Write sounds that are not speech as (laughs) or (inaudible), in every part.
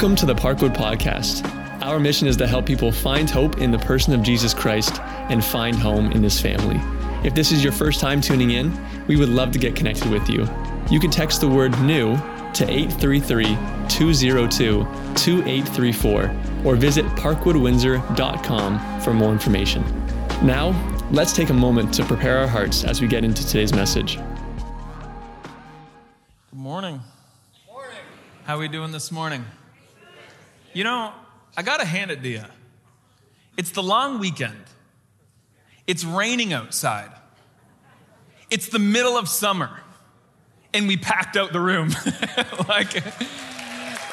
Welcome to the Parkwood Podcast. Our mission is to help people find hope in the person of Jesus Christ and find home in this family. If this is your first time tuning in, we would love to get connected with you. You can text the word new to 833 202 2834 or visit parkwoodwindsor.com for more information. Now, let's take a moment to prepare our hearts as we get into today's message. Good morning. Morning. How are we doing this morning? You know, I got to hand it to you. It's the long weekend. It's raining outside. It's the middle of summer. And we packed out the room. (laughs) like,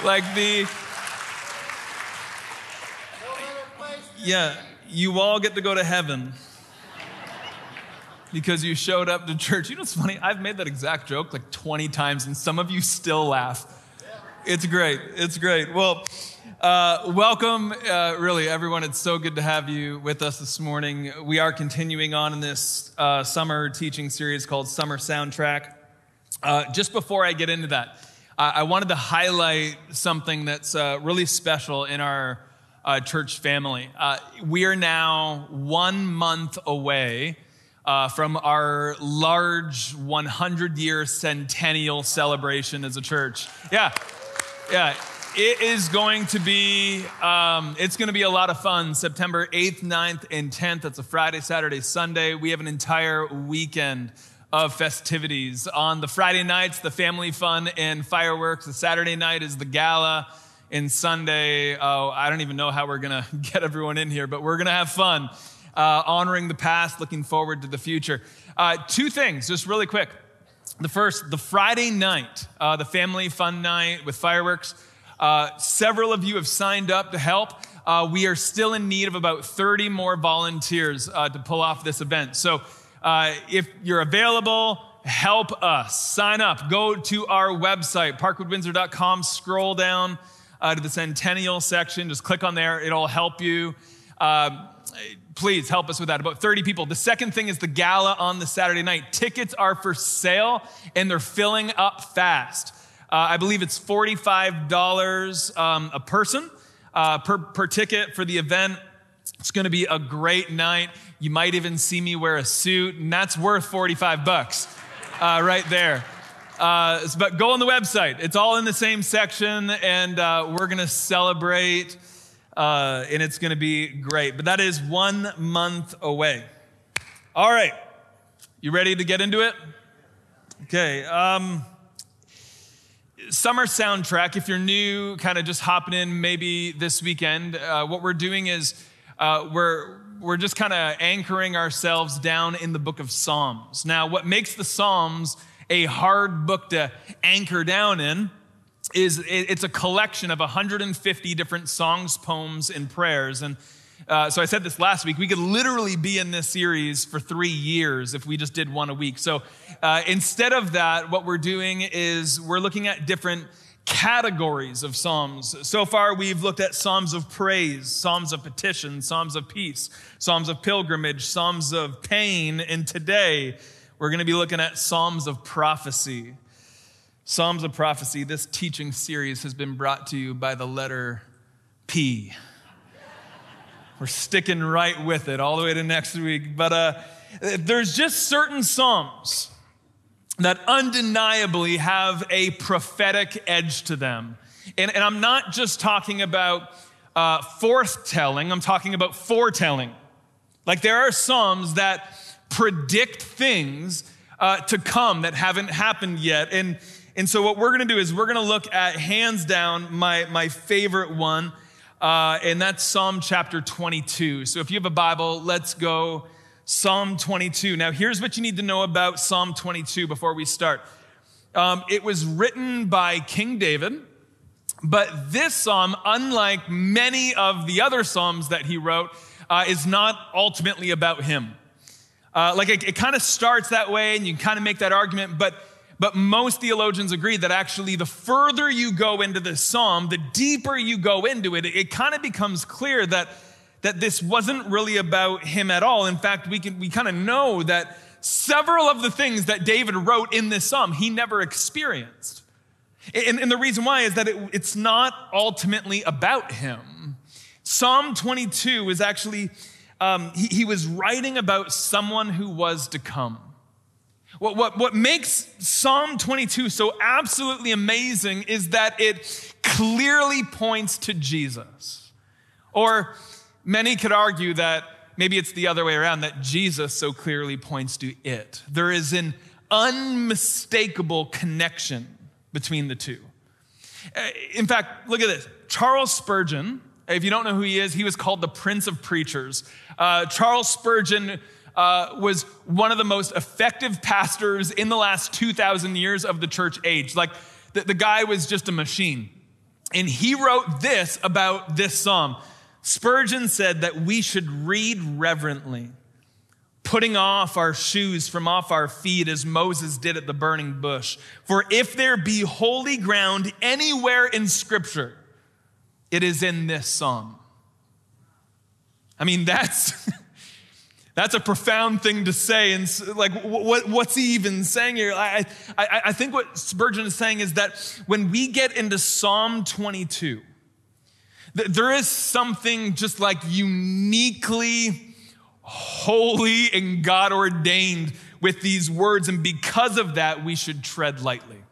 like the. Yeah, you all get to go to heaven because you showed up to church. You know what's funny? I've made that exact joke like 20 times, and some of you still laugh. It's great. It's great. Well, uh, welcome, uh, really, everyone. It's so good to have you with us this morning. We are continuing on in this uh, summer teaching series called Summer Soundtrack. Uh, just before I get into that, I wanted to highlight something that's uh, really special in our uh, church family. we are now one month away from our large 100 year centennial celebration as a church. Yeah, yeah it is going to be um, it's going to be a lot of fun. September 8th 9th and 10th that's a friday saturday sunday. We have an entire weekend of festivities. On the friday nights the family fun and fireworks. The saturday night is the gala. And sunday oh i don't even know how we're going (laughs) to get everyone in here but we're going to have fun uh, honoring the past looking forward to the future. Uh, two things just really quick the first the friday night uh, the family fun night with fireworks uh, several of you have signed up to help. Uh, we are still in need of about 30 more volunteers uh, to pull off this event. So uh, if you're available, help us. Sign up. Go to our website, parkwoodwindsor.com, scroll down uh, to the Centennial section. Just click on there, it'll help you. Please help us with that. About 30 people. The second thing is the gala on the Saturday night. Tickets are for sale and they're filling up fast. Uh, I believe it's $45 um, a person uh, per, per ticket for the event. It's going to be a great night. You might even see me wear a suit, and that's worth 45 bucks uh, right there. Uh, but go on the website. It's all in the same section, and uh, we're going to celebrate, uh, and it's going to be great. But that is one month away. All right. You ready to get into it? Okay. Um, summer soundtrack, if you're new, kind of just hopping in maybe this weekend, uh, what we're doing is uh, we're, we're just kind of anchoring ourselves down in the book of Psalms. Now, what makes the Psalms a hard book to anchor down in is it's a collection of 150 different songs, poems, and prayers. And uh, so I said this last week. We could literally be in this series for three years if we just did one a week. So uh, instead of that, what we're doing is we're looking at different categories of Psalms. So far, we've looked at Psalms of praise, Psalms of petition, Psalms of peace, Psalms of pilgrimage, Psalms of pain, and today we're going to be looking at Psalms of prophecy. Psalms of prophecy, this teaching series has been brought to you by the letter P. We're sticking right with it all the way to next week. But uh, there's just certain Psalms that undeniably have a prophetic edge to them. And, and I'm not just talking about uh, forthtelling, I'm talking about foretelling. Like there are Psalms that predict things uh, to come that haven't happened yet. And, and so what we're going to do is we're going to look at hands down my, my favorite one uh, and that's Psalm chapter 22. So if you have a Bible, let's go Psalm 22. Now, here's what you need to know about Psalm 22 before we start. Um, it was written by King David, but this psalm, unlike many of the other psalms that he wrote, uh, is not ultimately about him. Uh, like it, it kind of starts that way, and you can kind of make that argument, but but most theologians agree that actually, the further you go into this psalm, the deeper you go into it, it, kind of becomes clear that, that this wasn't really about him at all. In fact, we, can, we kind of know that several of the things that David wrote in this psalm, he never experienced. And, and the reason why is that it, it's not ultimately about him. Psalm 22 is actually, um, he, he was writing about someone who was to come. What, what, what makes Psalm 22 so absolutely amazing is that it clearly points to Jesus. Or many could argue that maybe it's the other way around, that Jesus so clearly points to it. There is an unmistakable connection between the two. Uh, in fact, look at this. Charles Spurgeon, if you don't know who he is, he was called the Prince of Preachers. Uh, Charles Spurgeon uh, was one of the most effective pastors in the last 2,000 years of the church age. Like, the, the guy was just a machine. And he wrote this about this psalm. Spurgeon said that we should read reverently, putting off our shoes from off our feet as Moses did at the burning bush. For if there be holy ground anywhere in Scripture, it is in this psalm. I mean, (laughs) that's. That's a profound thing to say. And like, what, what's he even saying here? I, I, I think what Spurgeon is saying is that when we get into Psalm 22, there is something just like uniquely holy and God ordained with these words. And because of that, we should tread lightly.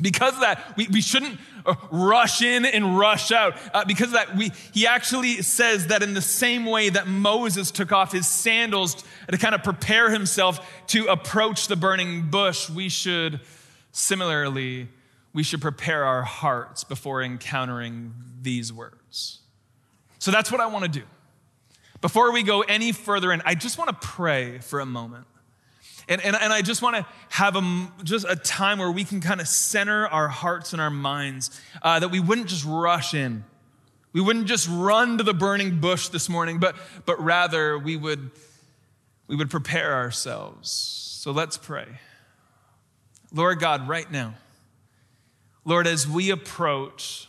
Because of that, we, we shouldn't uh, rush in and rush out. Uh, because of that, we, he actually says that in the same way that Moses took off his sandals to kind of prepare himself to approach the burning bush, we should similarly, we should prepare our hearts before encountering these words. So that's what I want to do. Before we go any further in, I just want to pray for a moment. And, and, and I just want to have a, just a time where we can kind of center our hearts and our minds, uh, that we wouldn't just rush in. We wouldn't just run to the burning bush this morning, but, but rather we would, we would prepare ourselves. So let's pray. Lord God, right now, Lord, as we approach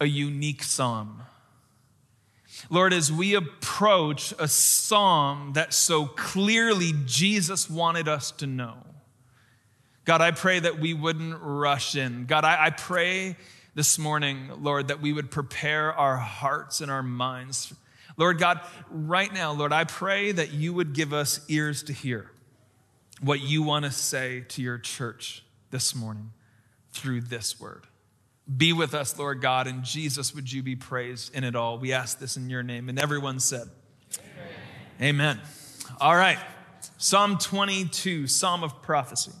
a unique psalm, Lord, as we approach a psalm that so clearly Jesus wanted us to know, God, I pray that we wouldn't rush in. God, I, I pray this morning, Lord, that we would prepare our hearts and our minds. Lord God, right now, Lord, I pray that you would give us ears to hear what you want to say to your church this morning through this word. Be with us, Lord God, and Jesus, would you be praised in it all? We ask this in your name. And everyone said, Amen. Amen. All right. Psalm 22, Psalm of Prophecy.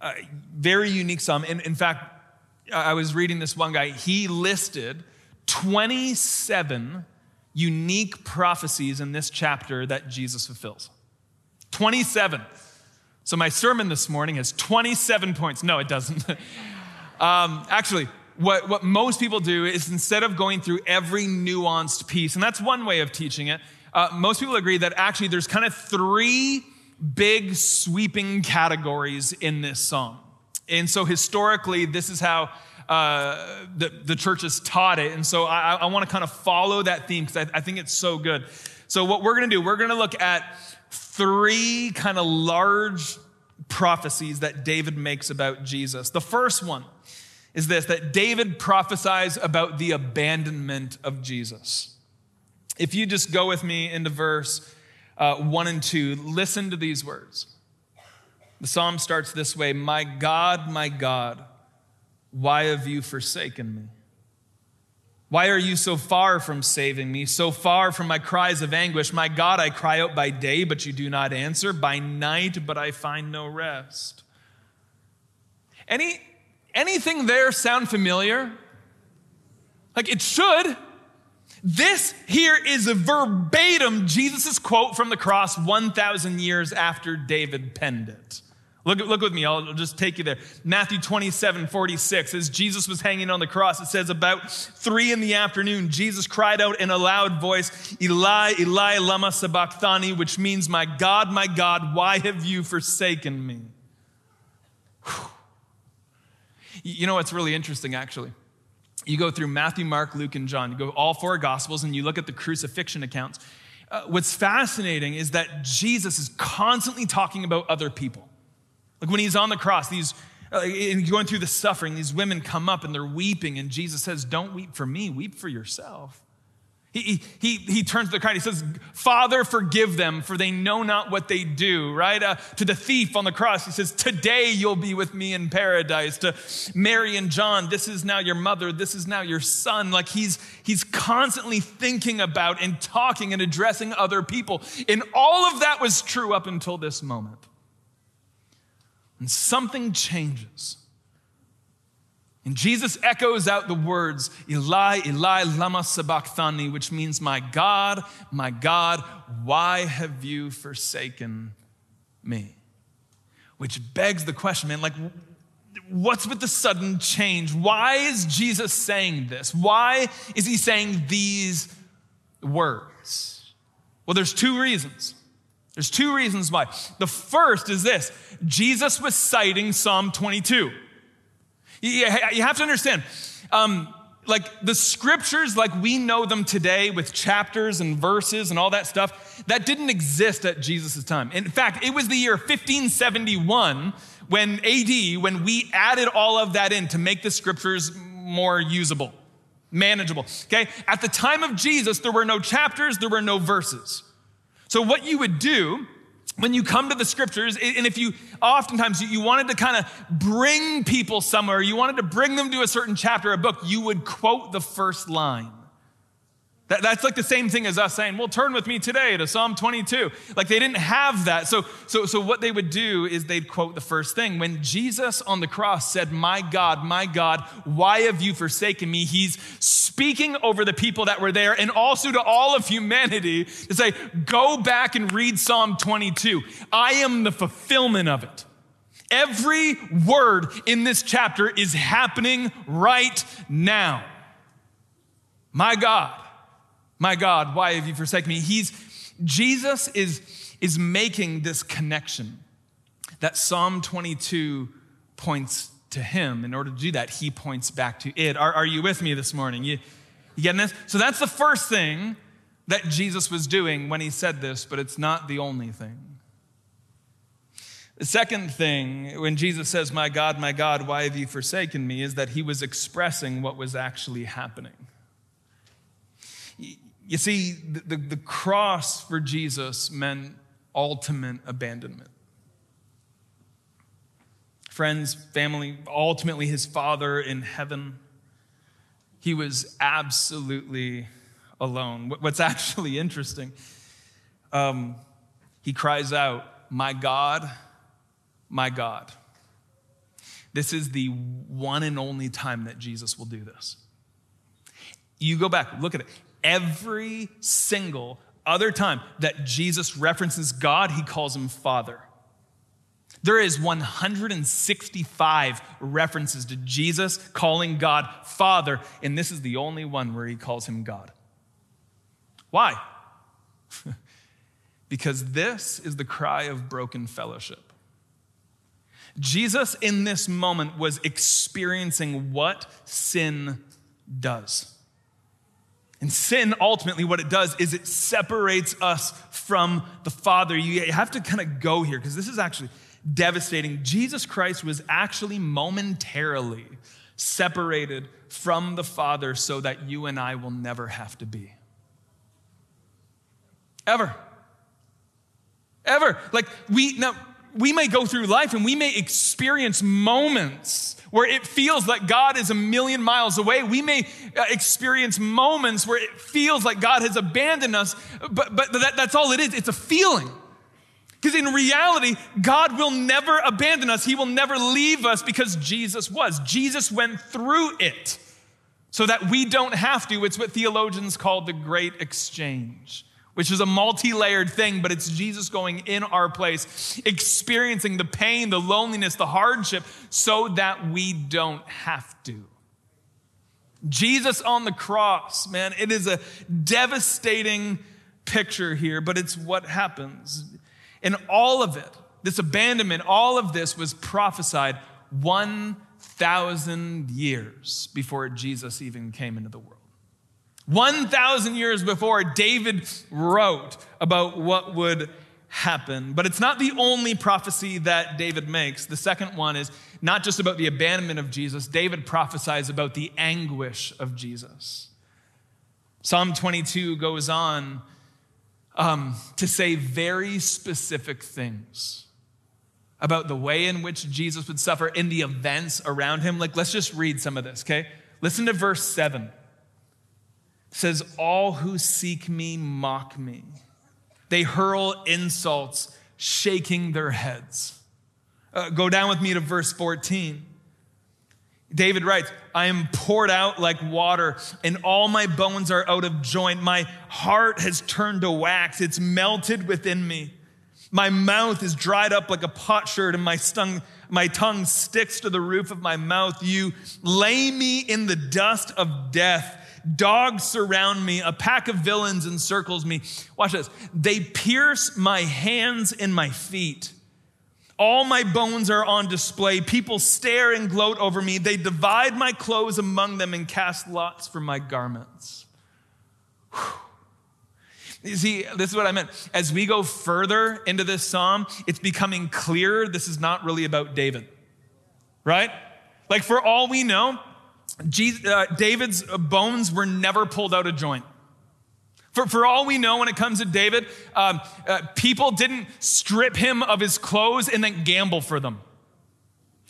Uh, very unique psalm. In, in fact, I was reading this one guy, he listed 27 unique prophecies in this chapter that Jesus fulfills. 27. So my sermon this morning has 27 points. No, it doesn't. (laughs) Um, actually, what, what most people do is instead of going through every nuanced piece, and that's one way of teaching it, uh, most people agree that actually there's kind of three big sweeping categories in this psalm. And so historically, this is how uh, the, the church has taught it. And so I, I want to kind of follow that theme because I, I think it's so good. So, what we're going to do, we're going to look at three kind of large prophecies that David makes about Jesus. The first one is this that David prophesies about the abandonment of Jesus. If you just go with me into verse uh, 1 and 2, listen to these words. The psalm starts this way My God, my God, why have you forsaken me? Why are you so far from saving me, so far from my cries of anguish? My God, I cry out by day, but you do not answer, by night, but I find no rest. Any, anything there sound familiar? Like it should. This here is a verbatim Jesus' quote from the cross 1,000 years after David penned it. Look, look with me, I'll just take you there. Matthew 27, 46, as Jesus was hanging on the cross, it says, About three in the afternoon, Jesus cried out in a loud voice, Eli, Eli, lama sabachthani, which means, My God, my God, why have you forsaken me? Whew. You know what's really interesting, actually? You go through Matthew, Mark, Luke, and John, you go all four Gospels, and you look at the crucifixion accounts. Uh, what's fascinating is that Jesus is constantly talking about other people. Like when he's on the cross, these And going through the suffering, these women come up and they're weeping, and Jesus says, Don't weep for me, weep for yourself. He, he, he turns to the crowd. He says, Father, forgive them, for they know not what they do, right? Uh, to the thief on the cross, he says, Today you'll be with me in paradise. To Mary and John, this is now your mother, this is now your son. Like he's, he's constantly thinking about and talking and addressing other people. And all of that was true up until this moment. And something changes. And Jesus echoes out the words, Eli, Eli, lama sabachthani, which means, My God, my God, why have you forsaken me? Which begs the question, man, like, what's with the sudden change? Why is Jesus saying this? Why is he saying these words? Well, there's two reasons. There's two reasons why. The first is this Jesus was citing Psalm 22. You have to understand, um, like the scriptures, like we know them today with chapters and verses and all that stuff, that didn't exist at Jesus' time. In fact, it was the year 1571 when AD, when we added all of that in to make the scriptures more usable, manageable. Okay? At the time of Jesus, there were no chapters, there were no verses. So, what you would do when you come to the scriptures, and if you oftentimes you wanted to kind of bring people somewhere, you wanted to bring them to a certain chapter or book, you would quote the first line. That, that's like the same thing as us saying, well, turn with me today to Psalm 22. Like they didn't have that. So, so, so what they would do is they'd quote the first thing. When Jesus on the cross said, My God, my God, why have you forsaken me? He's speaking over the people that were there and also to all of humanity to say, Go back and read Psalm 22. I am the fulfillment of it. Every word in this chapter is happening right now. My God. My God, why have you forsaken me? He's, Jesus is, is making this connection that Psalm 22 points to him. In order to do that, he points back to it. Are, are you with me this morning? You, you getting this? So that's the first thing that Jesus was doing when he said this, but it's not the only thing. The second thing, when Jesus says, My God, my God, why have you forsaken me, is that he was expressing what was actually happening. You see, the, the, the cross for Jesus meant ultimate abandonment. Friends, family, ultimately his Father in heaven, he was absolutely alone. What's (laughs) actually interesting, um, he cries out, My God, my God. This is the one and only time that Jesus will do this. You go back, look at it. Every single other time that Jesus references God, he calls him Father. There is 165 references to Jesus calling God Father, and this is the only one where he calls him God. Why? (laughs) because this is the cry of broken fellowship. Jesus, in this moment, was experiencing what sin does. And sin, ultimately, what it does is it separates us from the Father. You have to kind of go here because this is actually devastating. Jesus Christ was actually momentarily separated from the Father so that you and I will never have to be. Ever. Ever. Like, we, now, we may go through life and we may experience moments where it feels like God is a million miles away. We may uh, experience moments where it feels like God has abandoned us, but, but that, that's all it is. It's a feeling. Because in reality, God will never abandon us. He will never leave us because Jesus was. Jesus went through it so that we don't have to. It's what theologians call the great exchange which is a multi layered thing, but it's Jesus going in our place, experiencing the pain, the loneliness, the hardship, so that we don't have to. Jesus on the cross, man, it is a devastating picture here, but it's what happens. And all of it, this abandonment, all of this was prophesied 1,000 years before Jesus even came into the world. 1,000 years before, David wrote about what would happen. But it's not the only prophecy that David makes. The second one is not just about the abandonment of Jesus, David prophesies about the anguish of Jesus. Psalm 22 goes on um, to say very specific things about the way in which Jesus would suffer in the events around him. Like, let's just read some of this, okay? Listen to verse 7. Says, All who seek me mock me. They hurl insults, shaking their heads. Uh, go down with me to verse 14. David writes, I am poured out like water, and all my bones are out of joint. My heart has turned to wax, it's melted within me. My mouth is dried up like a potsherd, and my, stung, my tongue sticks to the roof of my mouth. You lay me in the dust of death. Dogs surround me. A pack of villains encircles me. Watch this. They pierce my hands and my feet. All my bones are on display. People stare and gloat over me. They divide my clothes among them and cast lots for my garments. Whew. You see, this is what I meant. As we go further into this psalm, it's becoming clearer this is not really about David, right? Like, for all we know, Jesus, uh, David's bones were never pulled out of joint. For, for all we know, when it comes to David, um, uh, people didn't strip him of his clothes and then gamble for them.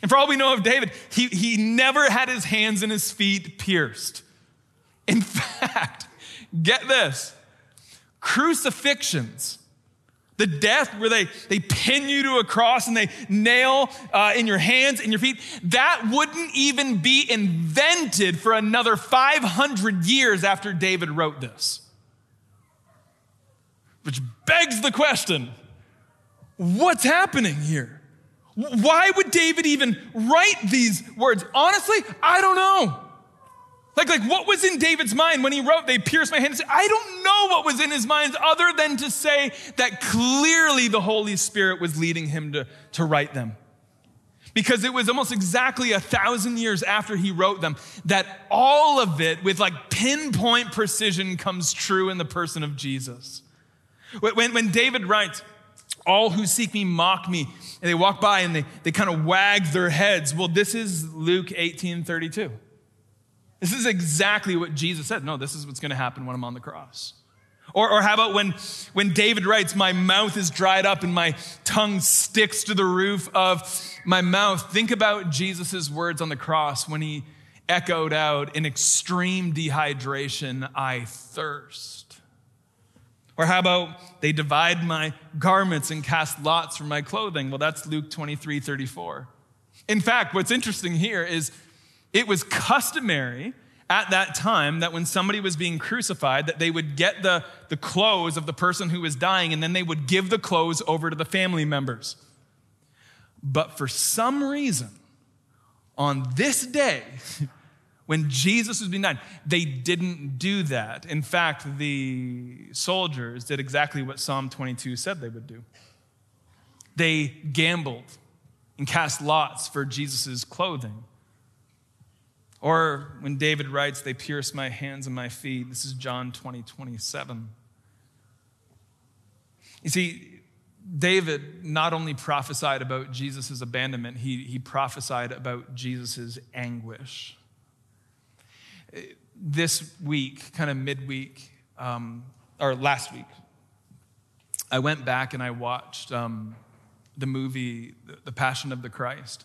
And for all we know of David, he, he never had his hands and his feet pierced. In (laughs) fact, get this crucifixions, the death where they, they pin you to a cross and they nail uh, in your hands and your feet, that wouldn't even be invented for another 500 years after David wrote this. Which begs the question what's happening here? Why would David even write these words? Honestly, I don't know. Like, like what was in David's mind when he wrote, They pierced my hands? I don't know what was in his mind other than to say that clearly the Holy Spirit was leading him to, to write them. Because it was almost exactly a thousand years after he wrote them that all of it, with like pinpoint precision, comes true in the person of Jesus. When, when David writes, all who seek me mock me, and they walk by and they, they kind of wag their heads. Well, this is Luke 18 32. This is exactly what Jesus said. No, this is what's going to happen when I'm on the cross. Or, or how about when, when David writes, My mouth is dried up and my tongue sticks to the roof of my mouth? Think about Jesus' words on the cross when he echoed out in extreme dehydration, I thirst. Or how about they divide my garments and cast lots for my clothing? Well, that's Luke 23 34. In fact, what's interesting here is it was customary at that time that when somebody was being crucified that they would get the, the clothes of the person who was dying and then they would give the clothes over to the family members. But for some reason on this day (laughs) when jesus was being died they didn't do that. In fact the soldiers did exactly what psalm 22 said they would do. They gambled and cast lots for jesus' clothing or when David writes, They pierce my hands and my feet. This is John 20, 27. You see, David not only prophesied about Jesus' abandonment, he, he prophesied about Jesus' anguish. This week, kind of midweek, um, or last week, I went back and I watched um, the movie, The Passion of the Christ.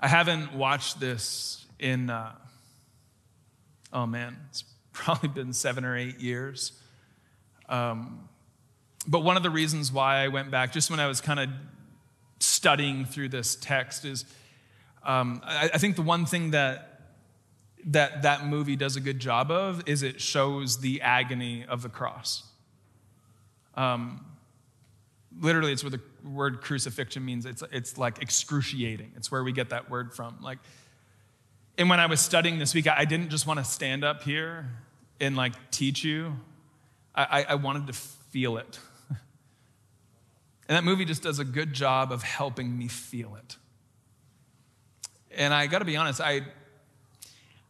I haven't watched this in, uh, oh man, it's probably been seven or eight years. Um, but one of the reasons why I went back, just when I was kind of studying through this text, is um, I, I think the one thing that that that movie does a good job of is it shows the agony of the cross. Um, literally, it's where the word crucifixion means. It's, it's like excruciating. It's where we get that word from. Like, and when I was studying this week, I didn't just want to stand up here and like teach you, I, I wanted to feel it. (laughs) And that movie just does a good job of helping me feel it. And I got to be honest, I,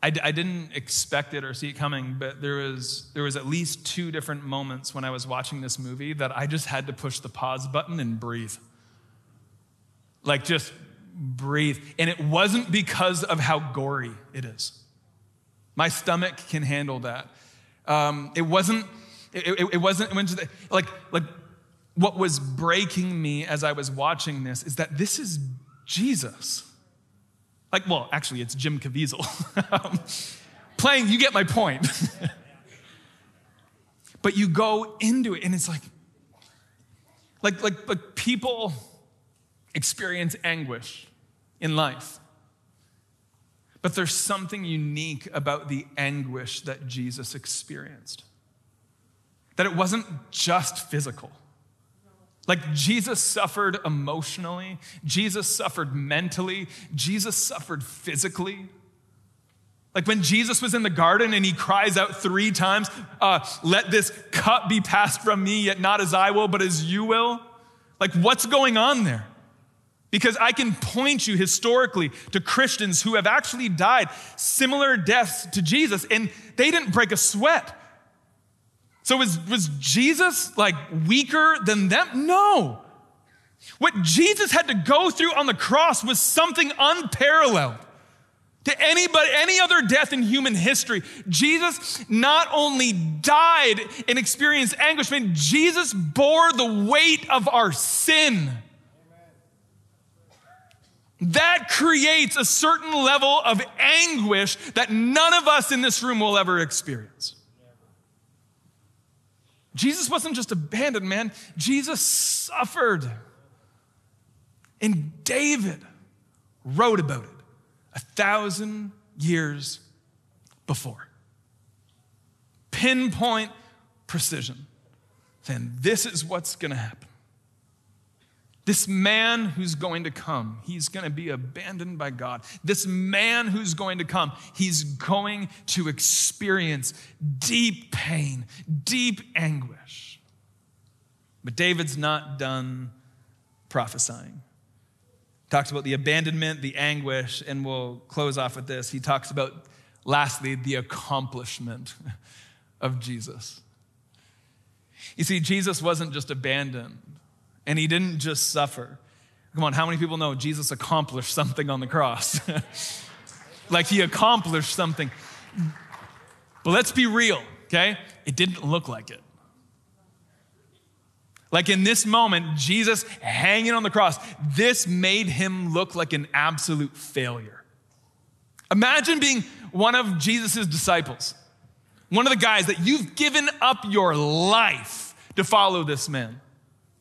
I, I didn't expect it or see it coming, but there was, there was at least two different moments when I was watching this movie that I just had to push the pause button and breathe. Like, just breathe. And it wasn't because of how gory it is. My stomach can handle that. Um, it wasn't, it, it, it wasn't, it went like, like what was breaking me as I was watching this is that this is Jesus. Like, well, actually, it's Jim Caviezel. (laughs) Playing, you get my point. (laughs) but you go into it, and it's like, like, like, like people experience anguish in life. But there's something unique about the anguish that Jesus experienced. That it wasn't just physical. Like Jesus suffered emotionally, Jesus suffered mentally, Jesus suffered physically. Like when Jesus was in the garden and he cries out three times, uh, Let this cup be passed from me, yet not as I will, but as you will. Like, what's going on there? Because I can point you historically to Christians who have actually died similar deaths to Jesus, and they didn't break a sweat. So was, was Jesus like weaker than them? No. What Jesus had to go through on the cross was something unparalleled to anybody, any other death in human history. Jesus not only died and experienced anguish, but Jesus bore the weight of our sin. That creates a certain level of anguish that none of us in this room will ever experience. Jesus wasn't just abandoned, man. Jesus suffered. And David wrote about it a thousand years before. Pinpoint precision, Then This is what's going to happen. This man who's going to come, he's going to be abandoned by God. This man who's going to come, he's going to experience deep pain, deep anguish. But David's not done prophesying. Talks about the abandonment, the anguish, and we'll close off with this. He talks about, lastly, the accomplishment of Jesus. You see, Jesus wasn't just abandoned and he didn't just suffer. Come on, how many people know Jesus accomplished something on the cross? (laughs) like he accomplished something. But let's be real, okay? It didn't look like it. Like in this moment, Jesus hanging on the cross, this made him look like an absolute failure. Imagine being one of Jesus' disciples, one of the guys that you've given up your life to follow this man.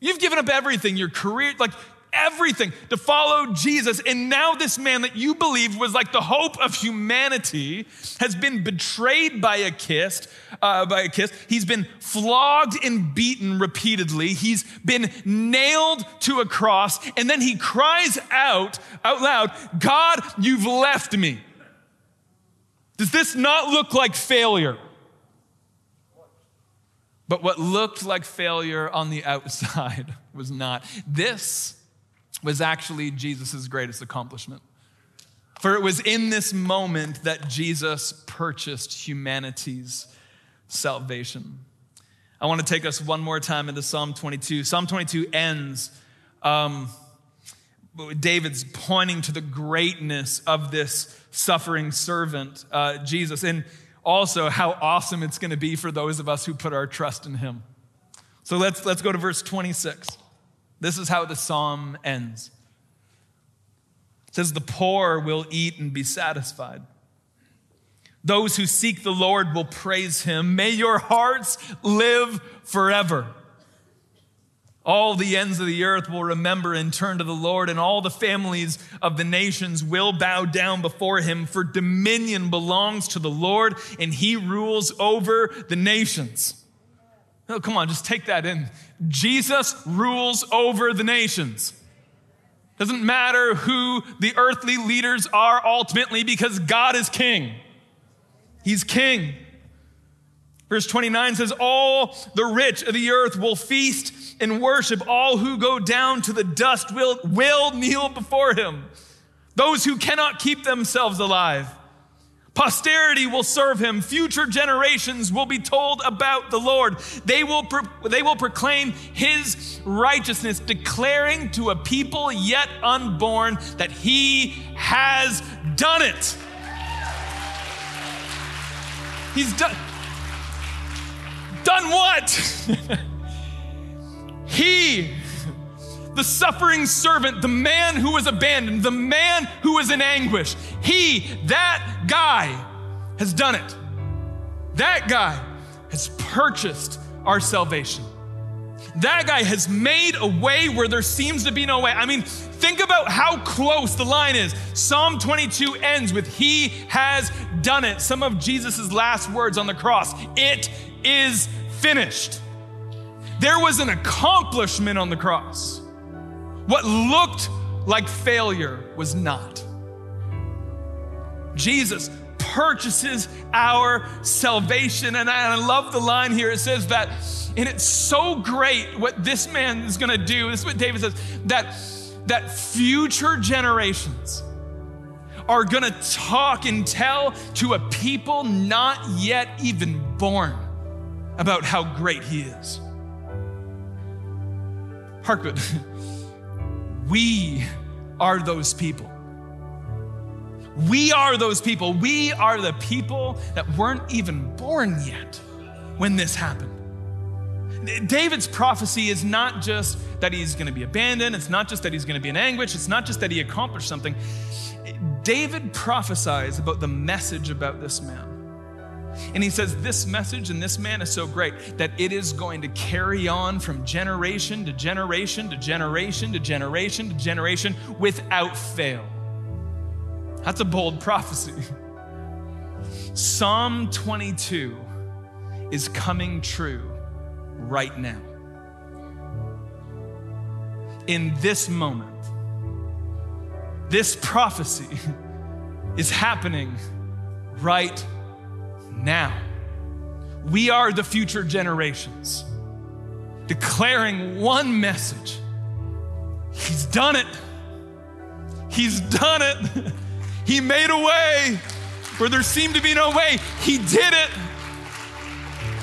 You've given up everything, your career, like everything to follow Jesus. And now this man that you believed was like the hope of humanity has been betrayed by a kiss, uh, by a kiss. He's been flogged and beaten repeatedly. He's been nailed to a cross. And then he cries out, out loud, God, you've left me. Does this not look like failure? But what looked like failure on the (laughs) outside was not. This was actually Jesus' greatest accomplishment. For it was in this moment that Jesus purchased humanity's salvation. I want to take us one more time into Psalm 22. Psalm 22 ends. Um, David's pointing to the greatness of this suffering servant, uh, Jesus. And also how awesome it's going to be for those of us who put our trust in him. So let's, let's go to verse 26. This is how the psalm ends. It says, The poor will eat and be satisfied. Those who seek the Lord will praise him. May your hearts live forever. All the ends of the earth will remember and turn to the Lord, and all the families of the nations will bow down before him, for dominion belongs to the Lord, and he rules over the nations. Oh, come on, just take that in. Jesus rules over the nations. Doesn't matter who the earthly leaders are ultimately, because God is king. He's king. Verse 29 says, All the rich of the earth will feast and worship. All who go down to the dust will, will kneel before him. Those who cannot keep themselves alive. Posterity will serve him. Future generations will be told about the Lord. They will, pro- they will proclaim his righteousness, declaring to a people yet unborn that he has done it. He's done. Done what? (laughs) he the suffering servant, the man who was abandoned, the man who was in anguish. He, that guy, has done it. That guy has purchased our salvation. That guy has made a way where there seems to be no way. I mean, think about how close the line is. Psalm 22 ends with, He has done it. Some of Jesus' last words on the cross it is finished. There was an accomplishment on the cross. What looked like failure was not. Jesus purchases our salvation. And I love the line here. It says that, and it's so great what this man is going to do. This is what David says that, that future generations are going to talk and tell to a people not yet even born about how great he is. Parkwood. (laughs) We are those people. We are those people. We are the people that weren't even born yet when this happened. David's prophecy is not just that he's going to be abandoned, it's not just that he's going to be in anguish, it's not just that he accomplished something. David prophesies about the message about this man. And he says, This message and this man is so great that it is going to carry on from generation to generation to generation to generation to generation without fail. That's a bold prophecy. Psalm 22 is coming true right now. In this moment, this prophecy is happening right now. We are the future generations declaring one message He's done it. He's done it. (laughs) He made a way where there seemed to be no way. He did it.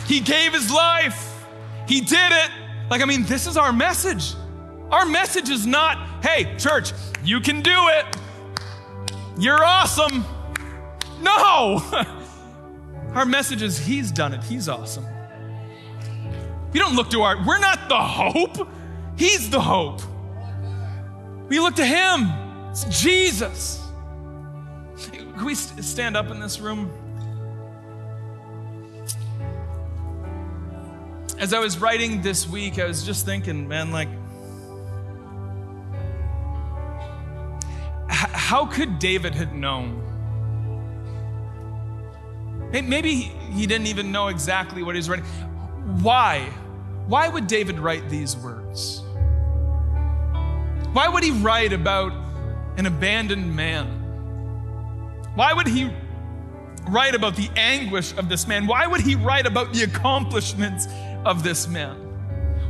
He gave his life. He did it. Like, I mean, this is our message. Our message is not, hey, church, you can do it. You're awesome. No. (laughs) Our message is He's done it, He's awesome. We don't look to our, we're not the hope, He's the hope. We look to Him, it's Jesus. Can we stand up in this room? As I was writing this week, I was just thinking, man, like, how could David have known Maybe he didn't even know exactly what he's writing. Why? Why would David write these words? Why would he write about an abandoned man? Why would he write about the anguish of this man? Why would he write about the accomplishments of this man?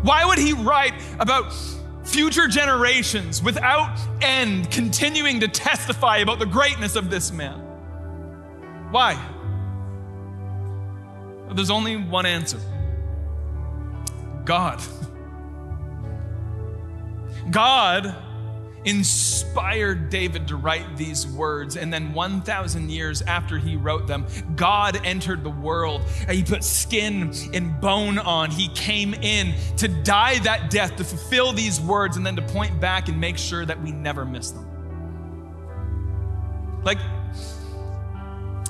Why would he write about future generations without end continuing to testify about the greatness of this man? Why? There's only one answer God. God inspired David to write these words. And then 1,000 years after he wrote them, God entered the world. He put skin and bone on. He came in to die that death, to fulfill these words, and then to point back and make sure that we never miss them. Like,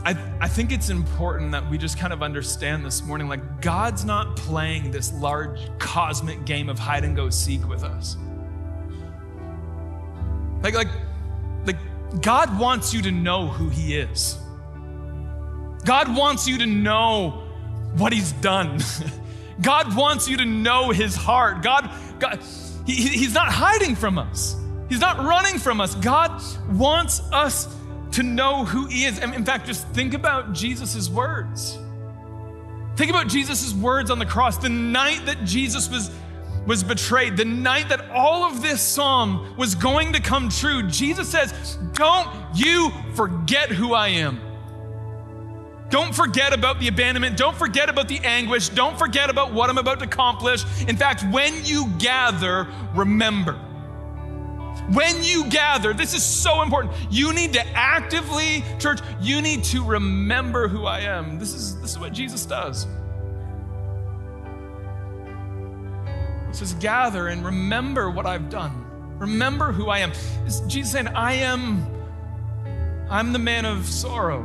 I, I think it's important that we just kind of understand this morning like, God's not playing this large cosmic game of hide and go seek with us. Like, like, like, God wants you to know who He is. God wants you to know what He's done. (laughs) God wants you to know His heart. God, God he, He's not hiding from us, He's not running from us. God wants us to know who he is. And in fact, just think about Jesus' words. Think about Jesus' words on the cross. The night that Jesus was, was betrayed, the night that all of this psalm was going to come true, Jesus says, Don't you forget who I am. Don't forget about the abandonment. Don't forget about the anguish. Don't forget about what I'm about to accomplish. In fact, when you gather, remember. When you gather, this is so important. You need to actively, church, you need to remember who I am. This is, this is what Jesus does. He says, gather and remember what I've done. Remember who I am. Is Jesus saying, I am, I'm the man of sorrow.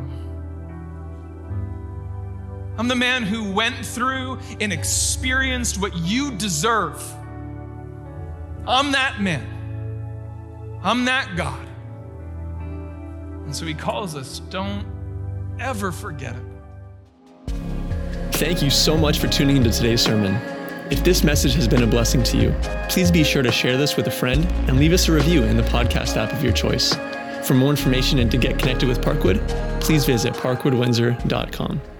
I'm the man who went through and experienced what you deserve. I'm that man. I'm that God. And so he calls us, don't ever forget it. Thank you so much for tuning into today's sermon. If this message has been a blessing to you, please be sure to share this with a friend and leave us a review in the podcast app of your choice. For more information and to get connected with Parkwood, please visit parkwoodwindsor.com.